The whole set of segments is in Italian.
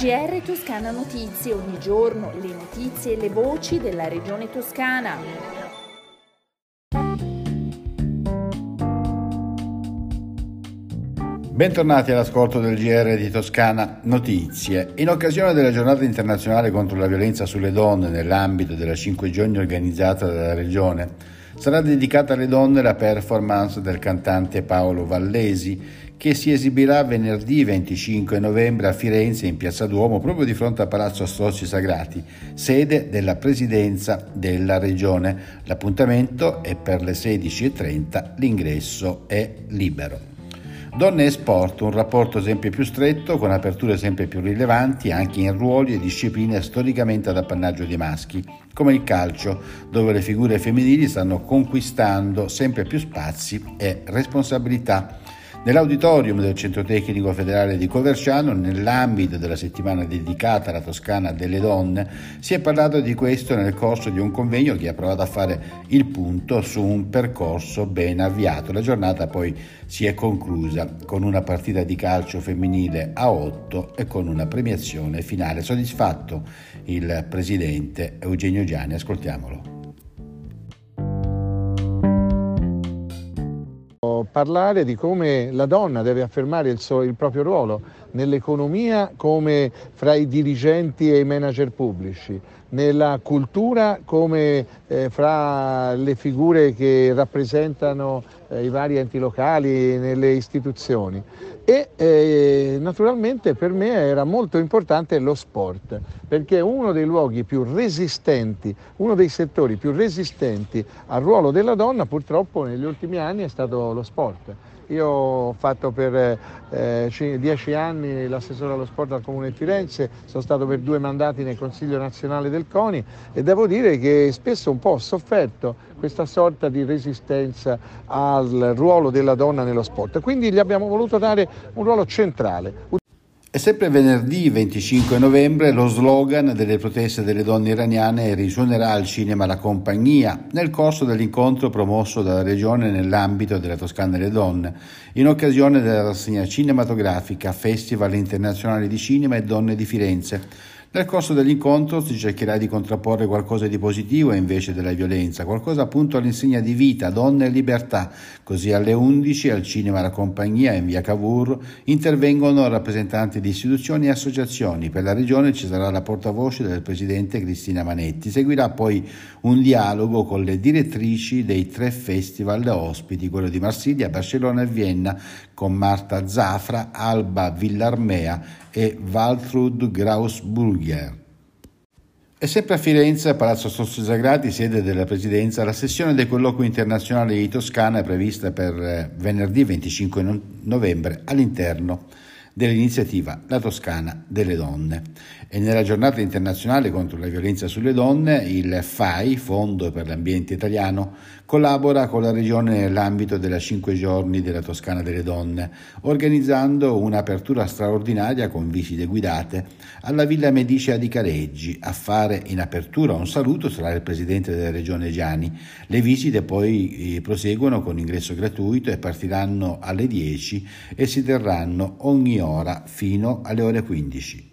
GR Toscana Notizie, ogni giorno le notizie e le voci della regione toscana. Bentornati all'ascolto del GR di Toscana Notizie. In occasione della giornata internazionale contro la violenza sulle donne nell'ambito della 5 giorni organizzata dalla Regione, sarà dedicata alle donne la performance del cantante Paolo Vallesi che si esibirà venerdì 25 novembre a Firenze in Piazza Duomo proprio di fronte a Palazzo Strozzi Sagrati, sede della Presidenza della Regione. L'appuntamento è per le 16.30, l'ingresso è libero. Donne e sport, un rapporto sempre più stretto con aperture sempre più rilevanti anche in ruoli e discipline storicamente ad appannaggio dei maschi, come il calcio, dove le figure femminili stanno conquistando sempre più spazi e responsabilità. Nell'auditorium del Centro Tecnico Federale di Coverciano, nell'ambito della settimana dedicata alla Toscana delle donne, si è parlato di questo nel corso di un convegno che ha provato a fare il punto su un percorso ben avviato. La giornata poi si è conclusa con una partita di calcio femminile a 8 e con una premiazione finale. Soddisfatto il presidente Eugenio Gianni, ascoltiamolo. Parlare di come la donna deve affermare il, suo, il proprio ruolo nell'economia come fra i dirigenti e i manager pubblici, nella cultura come eh, fra le figure che rappresentano eh, i vari enti locali, nelle istituzioni. E eh, naturalmente per me era molto importante lo sport, perché uno dei luoghi più resistenti, uno dei settori più resistenti al ruolo della donna purtroppo negli ultimi anni è stato lo sport. Io ho fatto per eh, dieci anni l'assessore allo sport al Comune di Firenze, sono stato per due mandati nel Consiglio nazionale del CONI e devo dire che spesso un po' ho sofferto questa sorta di resistenza al ruolo della donna nello sport. Quindi gli abbiamo voluto dare un ruolo centrale. È sempre venerdì 25 novembre lo slogan delle proteste delle donne iraniane risuonerà al cinema La Compagnia nel corso dell'incontro promosso dalla Regione nell'ambito della Toscana delle Donne, in occasione della rassegna cinematografica Festival Internazionale di Cinema e Donne di Firenze nel corso dell'incontro si cercherà di contrapporre qualcosa di positivo invece della violenza, qualcosa appunto all'insegna di vita, donne e libertà. Così alle 11 al cinema La Compagnia in via Cavour intervengono rappresentanti di istituzioni e associazioni. Per la regione ci sarà la portavoce del presidente Cristina Manetti. Seguirà poi un dialogo con le direttrici dei tre festival ospiti, quello di Marsiglia, Barcellona e Vienna, con Marta Zafra, Alba Villarmea e Waltrud Grausburger. E sempre a Firenze, a Palazzo Sossi Sagrati, sede della Presidenza, la sessione del colloquio internazionale di Toscana è prevista per eh, venerdì 25 novembre all'interno dell'iniziativa La Toscana delle Donne. E nella giornata internazionale contro la violenza sulle donne, il FAI, Fondo per l'Ambiente Italiano, collabora con la Regione nell'ambito della 5 giorni della Toscana delle Donne, organizzando un'apertura straordinaria con visite guidate alla Villa Medicea di Careggi. A fare in apertura un saluto sarà il Presidente della Regione Giani. Le visite poi eh, proseguono con ingresso gratuito e partiranno alle 10 e si terranno ogni ora fino alle ore 15.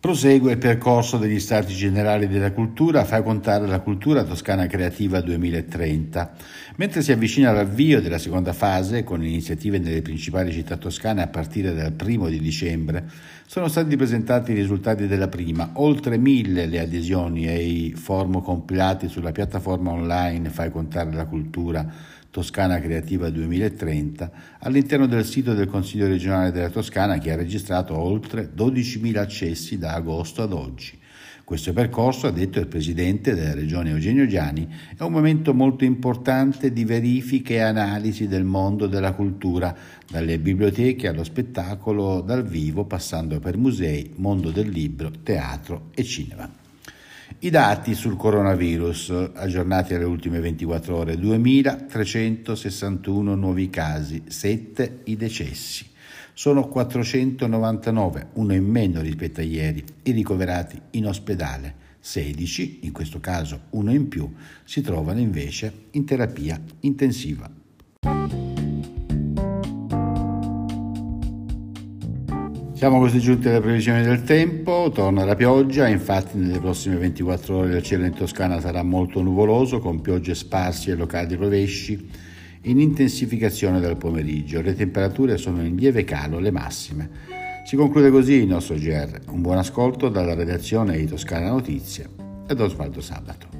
Prosegue il percorso degli Stati Generali della Cultura, fa contare la Cultura Toscana Creativa 2030, mentre si avvicina all'avvio della seconda fase, con iniziative nelle principali città toscane a partire dal primo di dicembre, sono stati presentati i risultati della prima, oltre mille le adesioni e i form compilati sulla piattaforma online Fai contare la cultura Toscana Creativa 2030 all'interno del sito del Consiglio regionale della Toscana che ha registrato oltre 12.000 accessi da agosto ad oggi. Questo percorso, ha detto il presidente della regione Eugenio Giani, è un momento molto importante di verifiche e analisi del mondo della cultura, dalle biblioteche allo spettacolo dal vivo, passando per musei, mondo del libro, teatro e cinema. I dati sul coronavirus aggiornati alle ultime 24 ore, 2.361 nuovi casi, 7 i decessi. Sono 499, uno in meno rispetto a ieri, i ricoverati in ospedale. 16, in questo caso uno in più, si trovano invece in terapia intensiva. Siamo così giunti alle previsioni del tempo, torna la pioggia, infatti nelle prossime 24 ore il cielo in Toscana sarà molto nuvoloso con piogge sparse e locali rovesci in intensificazione dal pomeriggio. Le temperature sono in lieve calo, le massime. Si conclude così il nostro GR. Un buon ascolto dalla redazione di Toscana Notizie ed Osvaldo Sabato.